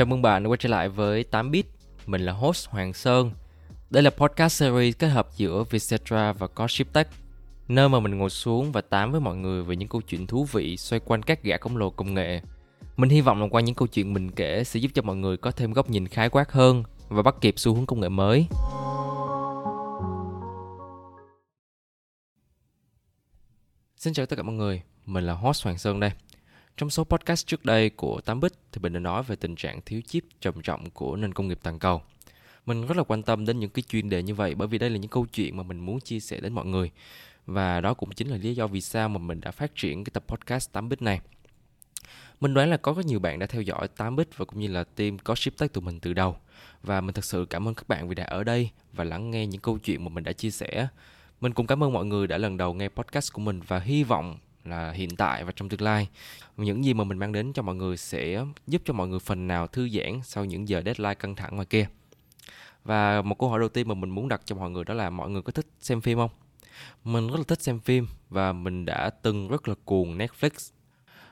Chào mừng bạn quay trở lại với 8bit. Mình là host Hoàng Sơn. Đây là podcast series kết hợp giữa Vietcetera và Codeship Tech, nơi mà mình ngồi xuống và tám với mọi người về những câu chuyện thú vị xoay quanh các gã khổng lồ công nghệ. Mình hy vọng là qua những câu chuyện mình kể sẽ giúp cho mọi người có thêm góc nhìn khái quát hơn và bắt kịp xu hướng công nghệ mới. Xin chào tất cả mọi người, mình là host Hoàng Sơn đây. Trong số podcast trước đây của 8 Bích thì mình đã nói về tình trạng thiếu chip trầm trọng của nền công nghiệp toàn cầu. Mình rất là quan tâm đến những cái chuyên đề như vậy bởi vì đây là những câu chuyện mà mình muốn chia sẻ đến mọi người. Và đó cũng chính là lý do vì sao mà mình đã phát triển cái tập podcast 8bit này. Mình đoán là có rất nhiều bạn đã theo dõi 8bit và cũng như là team có ship tech tụi mình từ đầu. Và mình thật sự cảm ơn các bạn vì đã ở đây và lắng nghe những câu chuyện mà mình đã chia sẻ. Mình cũng cảm ơn mọi người đã lần đầu nghe podcast của mình và hy vọng là hiện tại và trong tương lai. Những gì mà mình mang đến cho mọi người sẽ giúp cho mọi người phần nào thư giãn sau những giờ deadline căng thẳng ngoài kia. Và một câu hỏi đầu tiên mà mình muốn đặt cho mọi người đó là mọi người có thích xem phim không? Mình rất là thích xem phim và mình đã từng rất là cuồng Netflix.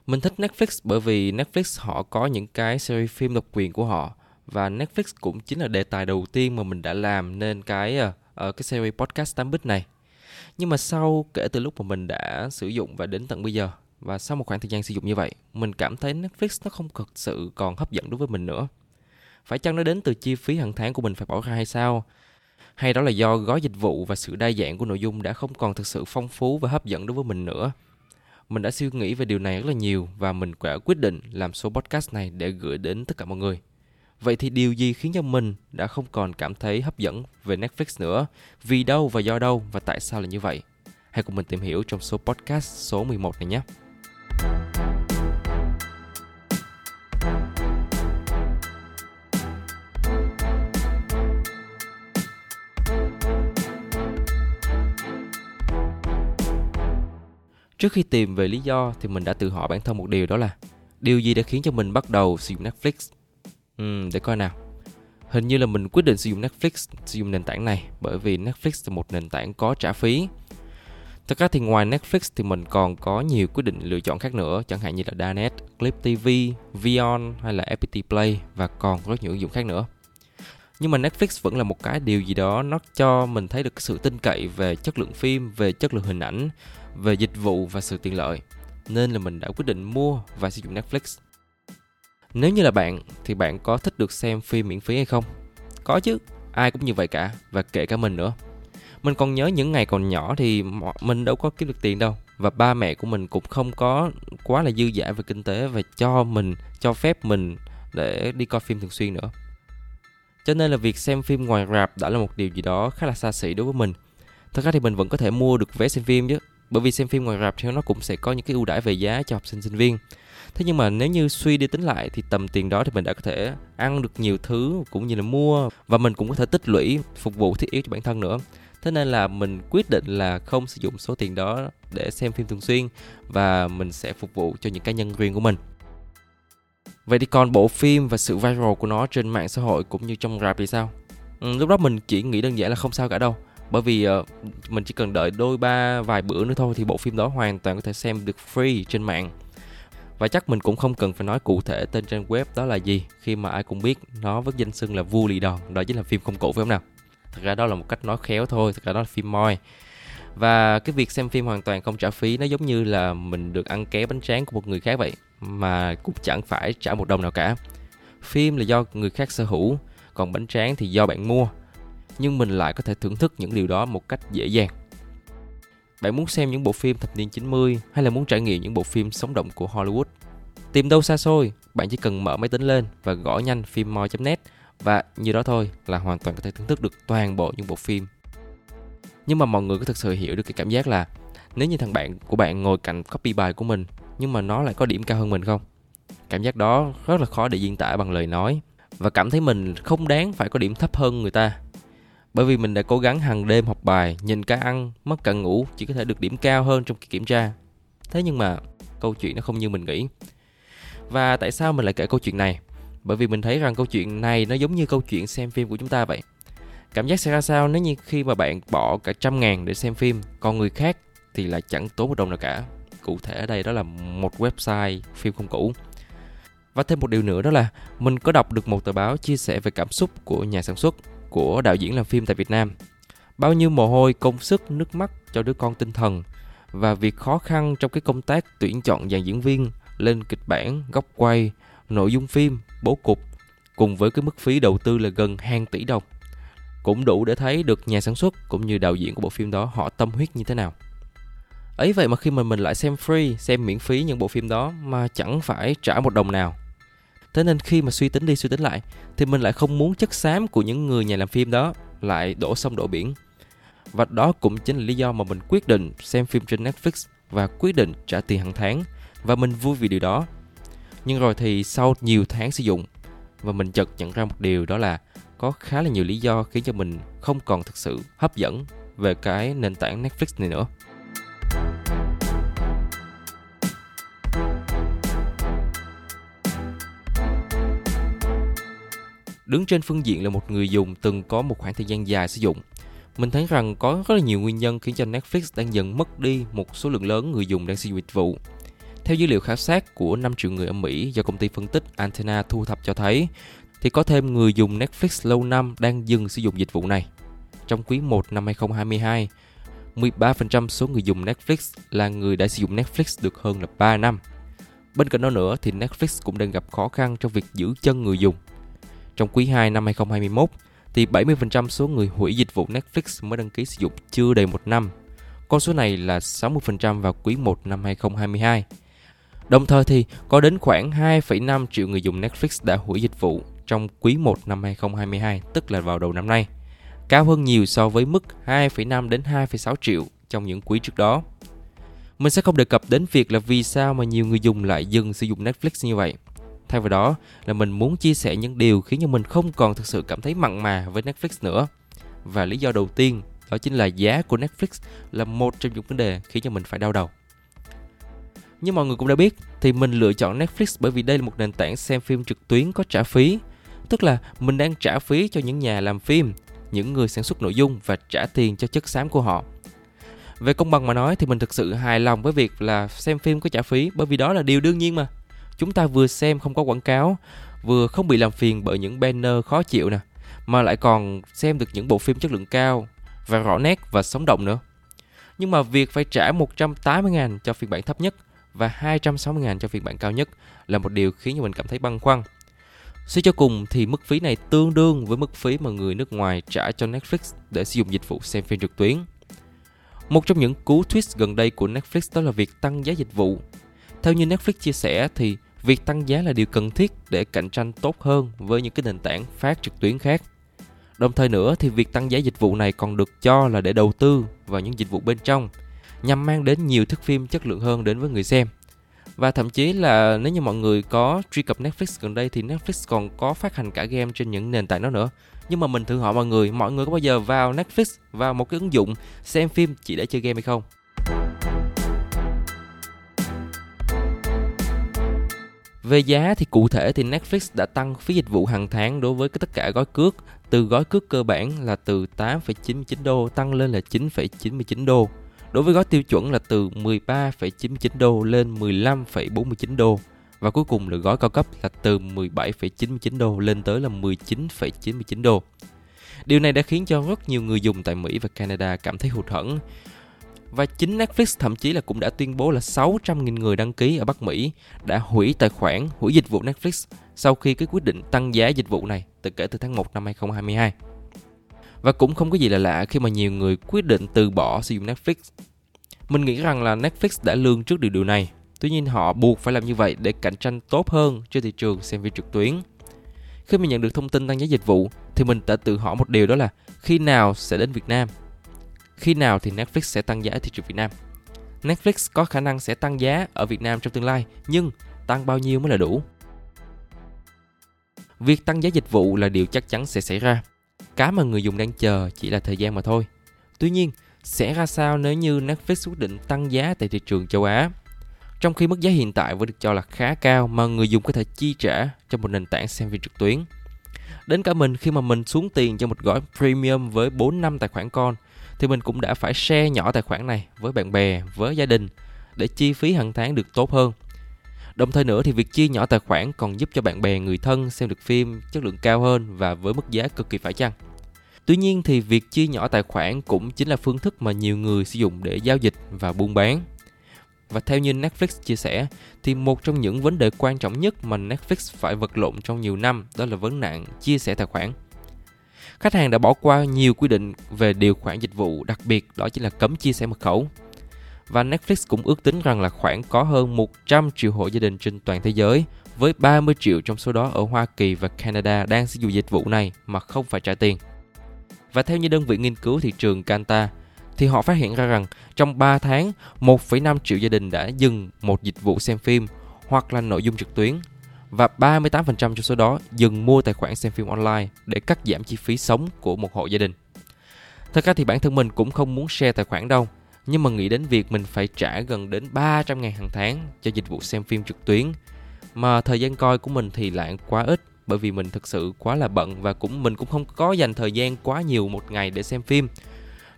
Mình thích Netflix bởi vì Netflix họ có những cái series phim độc quyền của họ và Netflix cũng chính là đề tài đầu tiên mà mình đã làm nên cái uh, cái series podcast 8 bit này nhưng mà sau, kể từ lúc mà mình đã sử dụng và đến tận bây giờ, và sau một khoảng thời gian sử dụng như vậy, mình cảm thấy Netflix nó không thực sự còn hấp dẫn đối với mình nữa. Phải chăng nó đến từ chi phí hàng tháng của mình phải bỏ ra hay sao? Hay đó là do gói dịch vụ và sự đa dạng của nội dung đã không còn thực sự phong phú và hấp dẫn đối với mình nữa? Mình đã suy nghĩ về điều này rất là nhiều và mình đã quyết định làm số podcast này để gửi đến tất cả mọi người. Vậy thì điều gì khiến cho mình đã không còn cảm thấy hấp dẫn về Netflix nữa? Vì đâu và do đâu và tại sao là như vậy? Hãy cùng mình tìm hiểu trong số podcast số 11 này nhé. Trước khi tìm về lý do thì mình đã tự hỏi bản thân một điều đó là, điều gì đã khiến cho mình bắt đầu sử dụng Netflix Ừ, để coi nào. Hình như là mình quyết định sử dụng Netflix, sử dụng nền tảng này bởi vì Netflix là một nền tảng có trả phí. Thật ra thì ngoài Netflix thì mình còn có nhiều quyết định lựa chọn khác nữa, chẳng hạn như là Danet, Clip TV, Vion hay là FPT Play và còn rất nhiều ứng dụng khác nữa. Nhưng mà Netflix vẫn là một cái điều gì đó nó cho mình thấy được sự tin cậy về chất lượng phim, về chất lượng hình ảnh, về dịch vụ và sự tiện lợi. Nên là mình đã quyết định mua và sử dụng Netflix. Nếu như là bạn thì bạn có thích được xem phim miễn phí hay không? Có chứ, ai cũng như vậy cả và kể cả mình nữa. Mình còn nhớ những ngày còn nhỏ thì mình đâu có kiếm được tiền đâu và ba mẹ của mình cũng không có quá là dư dả về kinh tế và cho mình cho phép mình để đi coi phim thường xuyên nữa. Cho nên là việc xem phim ngoài rạp đã là một điều gì đó khá là xa xỉ đối với mình. Thật ra thì mình vẫn có thể mua được vé xem phim chứ, bởi vì xem phim ngoài rạp thì nó cũng sẽ có những cái ưu đãi về giá cho học sinh sinh viên thế nhưng mà nếu như suy đi tính lại thì tầm tiền đó thì mình đã có thể ăn được nhiều thứ cũng như là mua và mình cũng có thể tích lũy phục vụ thiết yếu cho bản thân nữa. Thế nên là mình quyết định là không sử dụng số tiền đó để xem phim thường xuyên và mình sẽ phục vụ cho những cá nhân riêng của mình. Vậy thì còn bộ phim và sự viral của nó trên mạng xã hội cũng như trong rạp thì sao? Ừ, lúc đó mình chỉ nghĩ đơn giản là không sao cả đâu. Bởi vì uh, mình chỉ cần đợi đôi ba vài bữa nữa thôi thì bộ phim đó hoàn toàn có thể xem được free trên mạng và chắc mình cũng không cần phải nói cụ thể tên trang web đó là gì, khi mà ai cũng biết nó với danh xưng là vua lì đòn, đó chính là phim không cổ phải không nào? Thật ra đó là một cách nói khéo thôi, thật ra đó là phim moi. Và cái việc xem phim hoàn toàn không trả phí, nó giống như là mình được ăn ké bánh tráng của một người khác vậy, mà cũng chẳng phải trả một đồng nào cả. Phim là do người khác sở hữu, còn bánh tráng thì do bạn mua. Nhưng mình lại có thể thưởng thức những điều đó một cách dễ dàng bạn muốn xem những bộ phim thập niên 90 hay là muốn trải nghiệm những bộ phim sống động của Hollywood? Tìm đâu xa xôi, bạn chỉ cần mở máy tính lên và gõ nhanh phimmoi.net và như đó thôi là hoàn toàn có thể thưởng thức được toàn bộ những bộ phim. Nhưng mà mọi người có thực sự hiểu được cái cảm giác là nếu như thằng bạn của bạn ngồi cạnh copy bài của mình nhưng mà nó lại có điểm cao hơn mình không? Cảm giác đó rất là khó để diễn tả bằng lời nói và cảm thấy mình không đáng phải có điểm thấp hơn người ta bởi vì mình đã cố gắng hàng đêm học bài, nhìn cả ăn, mất cả ngủ chỉ có thể được điểm cao hơn trong kỳ kiểm tra. Thế nhưng mà câu chuyện nó không như mình nghĩ. Và tại sao mình lại kể câu chuyện này? Bởi vì mình thấy rằng câu chuyện này nó giống như câu chuyện xem phim của chúng ta vậy. Cảm giác sẽ ra sao nếu như khi mà bạn bỏ cả trăm ngàn để xem phim, còn người khác thì lại chẳng tốn một đồng nào cả. Cụ thể ở đây đó là một website phim không cũ. Và thêm một điều nữa đó là mình có đọc được một tờ báo chia sẻ về cảm xúc của nhà sản xuất, của đạo diễn làm phim tại Việt Nam. Bao nhiêu mồ hôi, công sức, nước mắt cho đứa con tinh thần và việc khó khăn trong cái công tác tuyển chọn dàn diễn viên, lên kịch bản, góc quay, nội dung phim, bố cục cùng với cái mức phí đầu tư là gần hàng tỷ đồng cũng đủ để thấy được nhà sản xuất cũng như đạo diễn của bộ phim đó họ tâm huyết như thế nào ấy vậy mà khi mà mình lại xem free xem miễn phí những bộ phim đó mà chẳng phải trả một đồng nào thế nên khi mà suy tính đi, suy tính lại, thì mình lại không muốn chất xám của những người nhà làm phim đó lại đổ sông đổ biển và đó cũng chính là lý do mà mình quyết định xem phim trên Netflix và quyết định trả tiền hàng tháng, và mình vui vì điều đó nhưng rồi thì sau nhiều tháng sử dụng, và mình chợt nhận ra một điều đó là có khá là nhiều lý do khiến cho mình không còn thực sự hấp dẫn về cái nền tảng Netflix này nữa. Đứng trên phương diện là một người dùng từng có một khoảng thời gian dài sử dụng, mình thấy rằng có rất là nhiều nguyên nhân khiến cho Netflix đang dần mất đi một số lượng lớn người dùng đang sử dụng dịch vụ. Theo dữ liệu khảo sát của 5 triệu người ở Mỹ do công ty phân tích Antenna thu thập cho thấy, thì có thêm người dùng Netflix lâu năm đang dừng sử dụng dịch vụ này. Trong quý 1 năm 2022, 13% số người dùng Netflix là người đã sử dụng Netflix được hơn là 3 năm. Bên cạnh đó nữa thì Netflix cũng đang gặp khó khăn trong việc giữ chân người dùng. Trong quý 2 năm 2021 thì 70% số người hủy dịch vụ Netflix mới đăng ký sử dụng chưa đầy một năm. Con số này là 60% vào quý 1 năm 2022. Đồng thời thì có đến khoảng 2,5 triệu người dùng Netflix đã hủy dịch vụ trong quý 1 năm 2022, tức là vào đầu năm nay, cao hơn nhiều so với mức 2,5 đến 2,6 triệu trong những quý trước đó. Mình sẽ không đề cập đến việc là vì sao mà nhiều người dùng lại dừng sử dụng Netflix như vậy. Thay vào đó là mình muốn chia sẻ những điều khiến cho mình không còn thực sự cảm thấy mặn mà với Netflix nữa. Và lý do đầu tiên đó chính là giá của Netflix là một trong những vấn đề khiến cho mình phải đau đầu. Như mọi người cũng đã biết thì mình lựa chọn Netflix bởi vì đây là một nền tảng xem phim trực tuyến có trả phí Tức là mình đang trả phí cho những nhà làm phim, những người sản xuất nội dung và trả tiền cho chất xám của họ. Về công bằng mà nói thì mình thực sự hài lòng với việc là xem phim có trả phí bởi vì đó là điều đương nhiên mà. Chúng ta vừa xem không có quảng cáo, vừa không bị làm phiền bởi những banner khó chịu nè, mà lại còn xem được những bộ phim chất lượng cao và rõ nét và sống động nữa. Nhưng mà việc phải trả 180.000 cho phiên bản thấp nhất và 260.000 cho phiên bản cao nhất là một điều khiến cho mình cảm thấy băn khoăn. Suy cho cùng thì mức phí này tương đương với mức phí mà người nước ngoài trả cho Netflix để sử dụng dịch vụ xem phim trực tuyến. Một trong những cú twist gần đây của Netflix đó là việc tăng giá dịch vụ. Theo như Netflix chia sẻ thì việc tăng giá là điều cần thiết để cạnh tranh tốt hơn với những cái nền tảng phát trực tuyến khác. Đồng thời nữa thì việc tăng giá dịch vụ này còn được cho là để đầu tư vào những dịch vụ bên trong nhằm mang đến nhiều thức phim chất lượng hơn đến với người xem. Và thậm chí là nếu như mọi người có truy cập Netflix gần đây thì Netflix còn có phát hành cả game trên những nền tảng đó nữa. Nhưng mà mình thử hỏi mọi người, mọi người có bao giờ vào Netflix vào một cái ứng dụng xem phim chỉ để chơi game hay không? Về giá thì cụ thể thì Netflix đã tăng phí dịch vụ hàng tháng đối với tất cả gói cước từ gói cước cơ bản là từ 8,99 đô tăng lên là 9,99 đô Đối với gói tiêu chuẩn là từ 13,99 đô lên 15,49 đô và cuối cùng là gói cao cấp là từ 17,99 đô lên tới là 19,99 đô. Điều này đã khiến cho rất nhiều người dùng tại Mỹ và Canada cảm thấy hụt hẫng. Và chính Netflix thậm chí là cũng đã tuyên bố là 600.000 người đăng ký ở Bắc Mỹ đã hủy tài khoản, hủy dịch vụ Netflix sau khi cái quyết định tăng giá dịch vụ này từ kể từ tháng 1 năm 2022. Và cũng không có gì là lạ khi mà nhiều người quyết định từ bỏ sử dụng Netflix. Mình nghĩ rằng là Netflix đã lương trước điều điều này. Tuy nhiên họ buộc phải làm như vậy để cạnh tranh tốt hơn trên thị trường xem phim trực tuyến. Khi mình nhận được thông tin tăng giá dịch vụ thì mình đã tự hỏi một điều đó là khi nào sẽ đến Việt Nam? Khi nào thì Netflix sẽ tăng giá ở thị trường Việt Nam? Netflix có khả năng sẽ tăng giá ở Việt Nam trong tương lai, nhưng tăng bao nhiêu mới là đủ? Việc tăng giá dịch vụ là điều chắc chắn sẽ xảy ra. Cái mà người dùng đang chờ chỉ là thời gian mà thôi. Tuy nhiên, sẽ ra sao nếu như Netflix quyết định tăng giá tại thị trường châu Á? Trong khi mức giá hiện tại vẫn được cho là khá cao mà người dùng có thể chi trả cho một nền tảng xem phim trực tuyến. Đến cả mình khi mà mình xuống tiền cho một gói premium với 4 năm tài khoản con thì mình cũng đã phải share nhỏ tài khoản này với bạn bè, với gia đình để chi phí hàng tháng được tốt hơn. Đồng thời nữa thì việc chia nhỏ tài khoản còn giúp cho bạn bè, người thân xem được phim chất lượng cao hơn và với mức giá cực kỳ phải chăng. Tuy nhiên thì việc chia nhỏ tài khoản cũng chính là phương thức mà nhiều người sử dụng để giao dịch và buôn bán. Và theo như Netflix chia sẻ, thì một trong những vấn đề quan trọng nhất mà Netflix phải vật lộn trong nhiều năm đó là vấn nạn chia sẻ tài khoản. Khách hàng đã bỏ qua nhiều quy định về điều khoản dịch vụ, đặc biệt đó chính là cấm chia sẻ mật khẩu. Và Netflix cũng ước tính rằng là khoảng có hơn 100 triệu hộ gia đình trên toàn thế giới, với 30 triệu trong số đó ở Hoa Kỳ và Canada đang sử dụng dịch vụ này mà không phải trả tiền. Và theo như đơn vị nghiên cứu thị trường Kanta, thì họ phát hiện ra rằng trong 3 tháng, 1,5 triệu gia đình đã dừng một dịch vụ xem phim hoặc là nội dung trực tuyến và 38% trong số đó dừng mua tài khoản xem phim online để cắt giảm chi phí sống của một hộ gia đình. Thật ra thì bản thân mình cũng không muốn share tài khoản đâu, nhưng mà nghĩ đến việc mình phải trả gần đến 300 ngàn hàng tháng cho dịch vụ xem phim trực tuyến mà thời gian coi của mình thì lại quá ít bởi vì mình thực sự quá là bận và cũng mình cũng không có dành thời gian quá nhiều một ngày để xem phim.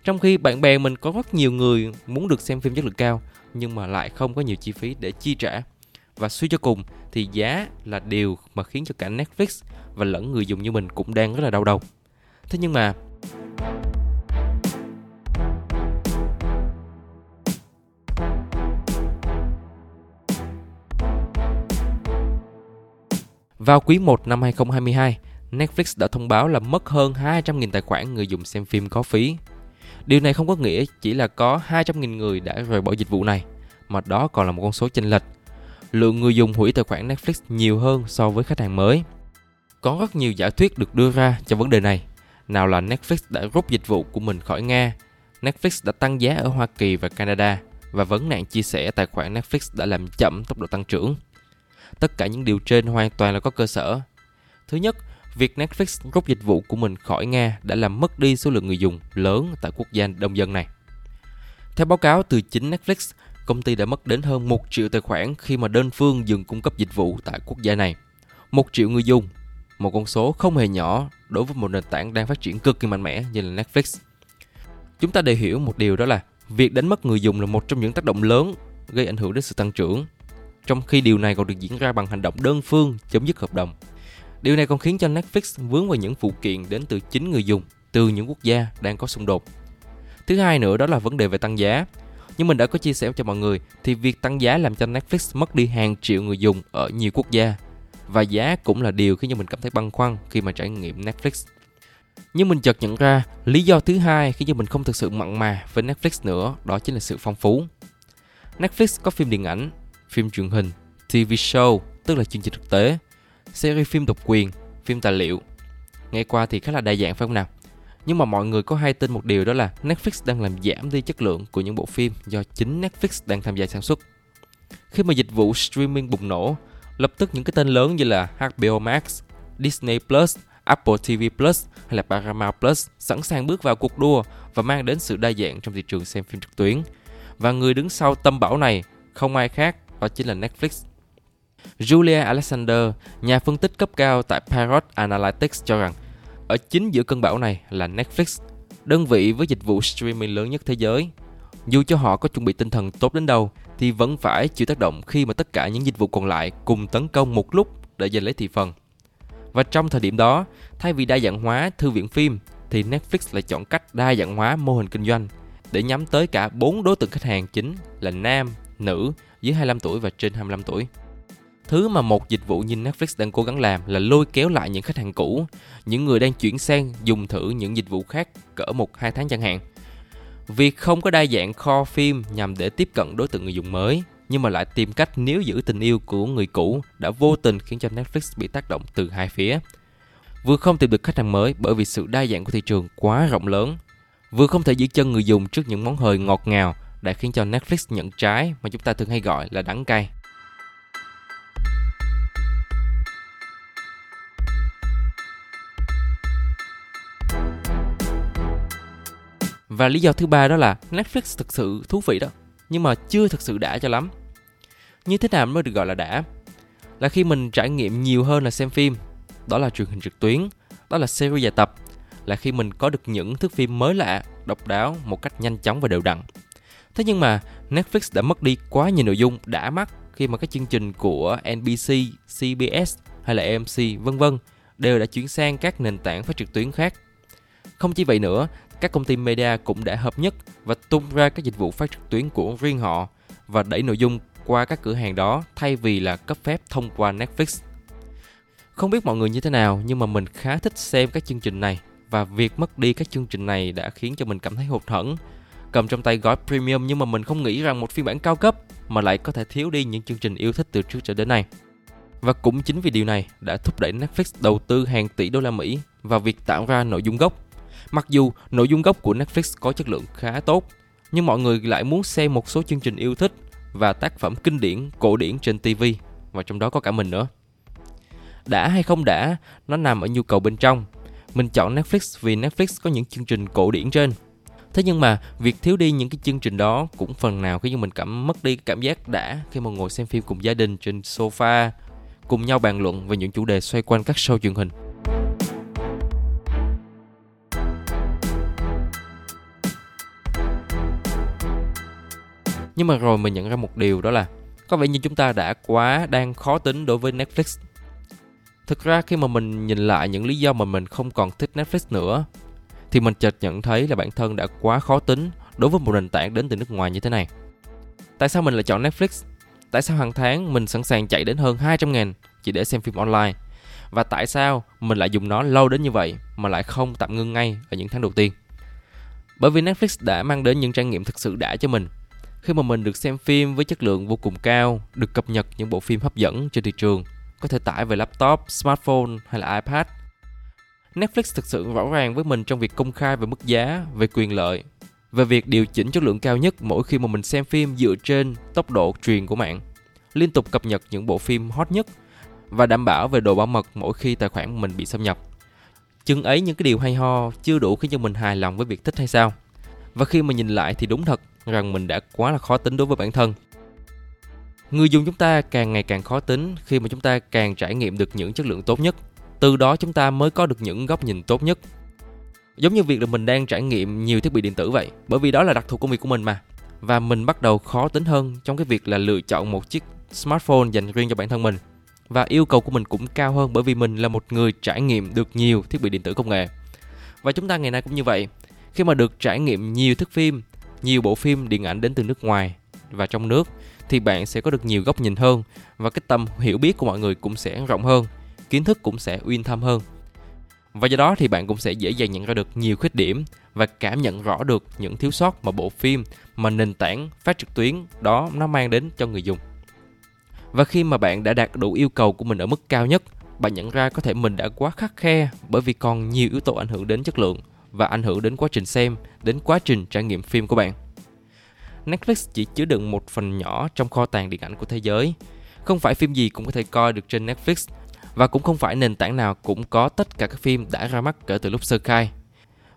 Trong khi bạn bè mình có rất nhiều người muốn được xem phim chất lượng cao nhưng mà lại không có nhiều chi phí để chi trả. Và suy cho cùng thì giá là điều mà khiến cho cả Netflix và lẫn người dùng như mình cũng đang rất là đau đầu. Thế nhưng mà Vào quý 1 năm 2022, Netflix đã thông báo là mất hơn 200.000 tài khoản người dùng xem phim có phí. Điều này không có nghĩa chỉ là có 200.000 người đã rời bỏ dịch vụ này, mà đó còn là một con số chênh lệch. Lượng người dùng hủy tài khoản Netflix nhiều hơn so với khách hàng mới. Có rất nhiều giả thuyết được đưa ra cho vấn đề này. Nào là Netflix đã rút dịch vụ của mình khỏi Nga, Netflix đã tăng giá ở Hoa Kỳ và Canada và vấn nạn chia sẻ tài khoản Netflix đã làm chậm tốc độ tăng trưởng. Tất cả những điều trên hoàn toàn là có cơ sở. Thứ nhất, việc Netflix rút dịch vụ của mình khỏi Nga đã làm mất đi số lượng người dùng lớn tại quốc gia đông dân này. Theo báo cáo từ chính Netflix, công ty đã mất đến hơn 1 triệu tài khoản khi mà đơn phương dừng cung cấp dịch vụ tại quốc gia này. 1 triệu người dùng, một con số không hề nhỏ đối với một nền tảng đang phát triển cực kỳ mạnh mẽ như là Netflix. Chúng ta đều hiểu một điều đó là việc đánh mất người dùng là một trong những tác động lớn gây ảnh hưởng đến sự tăng trưởng trong khi điều này còn được diễn ra bằng hành động đơn phương chấm dứt hợp đồng. Điều này còn khiến cho Netflix vướng vào những phụ kiện đến từ chính người dùng, từ những quốc gia đang có xung đột. Thứ hai nữa đó là vấn đề về tăng giá. Như mình đã có chia sẻ cho mọi người thì việc tăng giá làm cho Netflix mất đi hàng triệu người dùng ở nhiều quốc gia. Và giá cũng là điều khiến cho mình cảm thấy băn khoăn khi mà trải nghiệm Netflix. Nhưng mình chợt nhận ra lý do thứ hai khiến cho mình không thực sự mặn mà với Netflix nữa đó chính là sự phong phú. Netflix có phim điện ảnh, phim truyền hình, TV show, tức là chương trình thực tế, series phim độc quyền, phim tài liệu. Nghe qua thì khá là đa dạng phải không nào? Nhưng mà mọi người có hay tin một điều đó là Netflix đang làm giảm đi chất lượng của những bộ phim do chính Netflix đang tham gia sản xuất. Khi mà dịch vụ streaming bùng nổ, lập tức những cái tên lớn như là HBO Max, Disney Plus, Apple TV Plus hay là Paramount Plus sẵn sàng bước vào cuộc đua và mang đến sự đa dạng trong thị trường xem phim trực tuyến. Và người đứng sau tâm bảo này không ai khác, đó chính là Netflix. Julia Alexander, nhà phân tích cấp cao tại Parrot Analytics cho rằng, ở chính giữa cơn bão này là Netflix, đơn vị với dịch vụ streaming lớn nhất thế giới. Dù cho họ có chuẩn bị tinh thần tốt đến đâu, thì vẫn phải chịu tác động khi mà tất cả những dịch vụ còn lại cùng tấn công một lúc để giành lấy thị phần. Và trong thời điểm đó, thay vì đa dạng hóa thư viện phim, thì Netflix lại chọn cách đa dạng hóa mô hình kinh doanh để nhắm tới cả bốn đối tượng khách hàng chính là nam, nữ dưới 25 tuổi và trên 25 tuổi. Thứ mà một dịch vụ như Netflix đang cố gắng làm là lôi kéo lại những khách hàng cũ, những người đang chuyển sang dùng thử những dịch vụ khác cỡ 1-2 tháng chẳng hạn. Việc không có đa dạng kho phim nhằm để tiếp cận đối tượng người dùng mới, nhưng mà lại tìm cách níu giữ tình yêu của người cũ đã vô tình khiến cho Netflix bị tác động từ hai phía. Vừa không tìm được khách hàng mới bởi vì sự đa dạng của thị trường quá rộng lớn, vừa không thể giữ chân người dùng trước những món hời ngọt ngào đã khiến cho Netflix nhận trái mà chúng ta thường hay gọi là đắng cay. Và lý do thứ ba đó là Netflix thực sự thú vị đó, nhưng mà chưa thực sự đã cho lắm. Như thế nào mới được gọi là đã? Là khi mình trải nghiệm nhiều hơn là xem phim, đó là truyền hình trực tuyến, đó là series dài tập, là khi mình có được những thước phim mới lạ, độc đáo một cách nhanh chóng và đều đặn. Thế nhưng mà Netflix đã mất đi quá nhiều nội dung đã mắt khi mà các chương trình của NBC, CBS hay là AMC vân vân đều đã chuyển sang các nền tảng phát trực tuyến khác. Không chỉ vậy nữa, các công ty media cũng đã hợp nhất và tung ra các dịch vụ phát trực tuyến của riêng họ và đẩy nội dung qua các cửa hàng đó thay vì là cấp phép thông qua Netflix. Không biết mọi người như thế nào nhưng mà mình khá thích xem các chương trình này và việc mất đi các chương trình này đã khiến cho mình cảm thấy hụt hẫng. Cầm trong tay gói premium nhưng mà mình không nghĩ rằng một phiên bản cao cấp mà lại có thể thiếu đi những chương trình yêu thích từ trước cho đến nay. Và cũng chính vì điều này đã thúc đẩy Netflix đầu tư hàng tỷ đô la Mỹ vào việc tạo ra nội dung gốc. Mặc dù nội dung gốc của Netflix có chất lượng khá tốt, nhưng mọi người lại muốn xem một số chương trình yêu thích và tác phẩm kinh điển, cổ điển trên TV và trong đó có cả mình nữa. Đã hay không đã, nó nằm ở nhu cầu bên trong. Mình chọn Netflix vì Netflix có những chương trình cổ điển trên. Thế nhưng mà việc thiếu đi những cái chương trình đó cũng phần nào khiến mình cảm mất đi cảm giác đã khi mà ngồi xem phim cùng gia đình trên sofa, cùng nhau bàn luận về những chủ đề xoay quanh các show truyền hình. Nhưng mà rồi mình nhận ra một điều đó là, có vẻ như chúng ta đã quá đang khó tính đối với Netflix. Thực ra khi mà mình nhìn lại những lý do mà mình không còn thích Netflix nữa, thì mình chợt nhận thấy là bản thân đã quá khó tính đối với một nền tảng đến từ nước ngoài như thế này. Tại sao mình lại chọn Netflix? Tại sao hàng tháng mình sẵn sàng chạy đến hơn 200 ngàn chỉ để xem phim online? Và tại sao mình lại dùng nó lâu đến như vậy mà lại không tạm ngưng ngay ở những tháng đầu tiên? Bởi vì Netflix đã mang đến những trải nghiệm thực sự đã cho mình khi mà mình được xem phim với chất lượng vô cùng cao, được cập nhật những bộ phim hấp dẫn trên thị trường, có thể tải về laptop, smartphone hay là iPad. Netflix thực sự rõ ràng với mình trong việc công khai về mức giá, về quyền lợi, về việc điều chỉnh chất lượng cao nhất mỗi khi mà mình xem phim dựa trên tốc độ truyền của mạng, liên tục cập nhật những bộ phim hot nhất và đảm bảo về độ bảo mật mỗi khi tài khoản mình bị xâm nhập. Chừng ấy những cái điều hay ho chưa đủ khiến cho mình hài lòng với việc thích hay sao? Và khi mà nhìn lại thì đúng thật rằng mình đã quá là khó tính đối với bản thân. Người dùng chúng ta càng ngày càng khó tính khi mà chúng ta càng trải nghiệm được những chất lượng tốt nhất. Từ đó chúng ta mới có được những góc nhìn tốt nhất. Giống như việc là mình đang trải nghiệm nhiều thiết bị điện tử vậy, bởi vì đó là đặc thù công việc của mình mà. Và mình bắt đầu khó tính hơn trong cái việc là lựa chọn một chiếc smartphone dành riêng cho bản thân mình. Và yêu cầu của mình cũng cao hơn bởi vì mình là một người trải nghiệm được nhiều thiết bị điện tử công nghệ. Và chúng ta ngày nay cũng như vậy. Khi mà được trải nghiệm nhiều thước phim, nhiều bộ phim điện ảnh đến từ nước ngoài và trong nước thì bạn sẽ có được nhiều góc nhìn hơn và cái tầm hiểu biết của mọi người cũng sẽ rộng hơn, kiến thức cũng sẽ uyên thâm hơn. Và do đó thì bạn cũng sẽ dễ dàng nhận ra được nhiều khuyết điểm và cảm nhận rõ được những thiếu sót mà bộ phim mà nền tảng phát trực tuyến đó nó mang đến cho người dùng. Và khi mà bạn đã đạt đủ yêu cầu của mình ở mức cao nhất, bạn nhận ra có thể mình đã quá khắc khe bởi vì còn nhiều yếu tố ảnh hưởng đến chất lượng và ảnh hưởng đến quá trình xem, đến quá trình trải nghiệm phim của bạn. Netflix chỉ chứa đựng một phần nhỏ trong kho tàng điện ảnh của thế giới. Không phải phim gì cũng có thể coi được trên Netflix và cũng không phải nền tảng nào cũng có tất cả các phim đã ra mắt kể từ lúc sơ khai.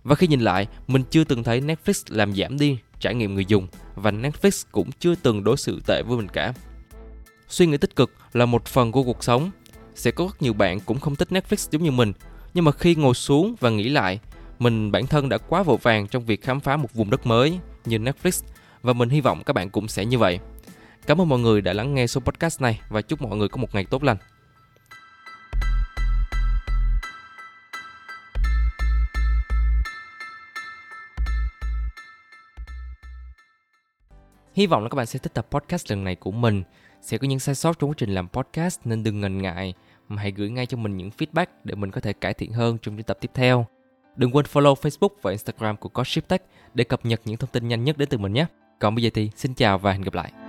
Và khi nhìn lại, mình chưa từng thấy Netflix làm giảm đi trải nghiệm người dùng và Netflix cũng chưa từng đối xử tệ với mình cả. Suy nghĩ tích cực là một phần của cuộc sống. Sẽ có rất nhiều bạn cũng không thích Netflix giống như mình, nhưng mà khi ngồi xuống và nghĩ lại mình, bản thân đã quá vội vàng trong việc khám phá một vùng đất mới như Netflix, và mình hy vọng các bạn cũng sẽ như vậy. Cảm ơn mọi người đã lắng nghe số podcast này, và chúc mọi người có một ngày tốt lành. Hy vọng là các bạn sẽ thích tập podcast lần này của mình. Sẽ có những sai sót trong quá trình làm podcast, nên đừng ngần ngại mà hãy gửi ngay cho mình những feedback để mình có thể cải thiện hơn trong những tập tiếp theo. Đừng quên follow Facebook và Instagram của Coship Tech để cập nhật những thông tin nhanh nhất đến từ mình nhé. Còn bây giờ thì xin chào và hẹn gặp lại.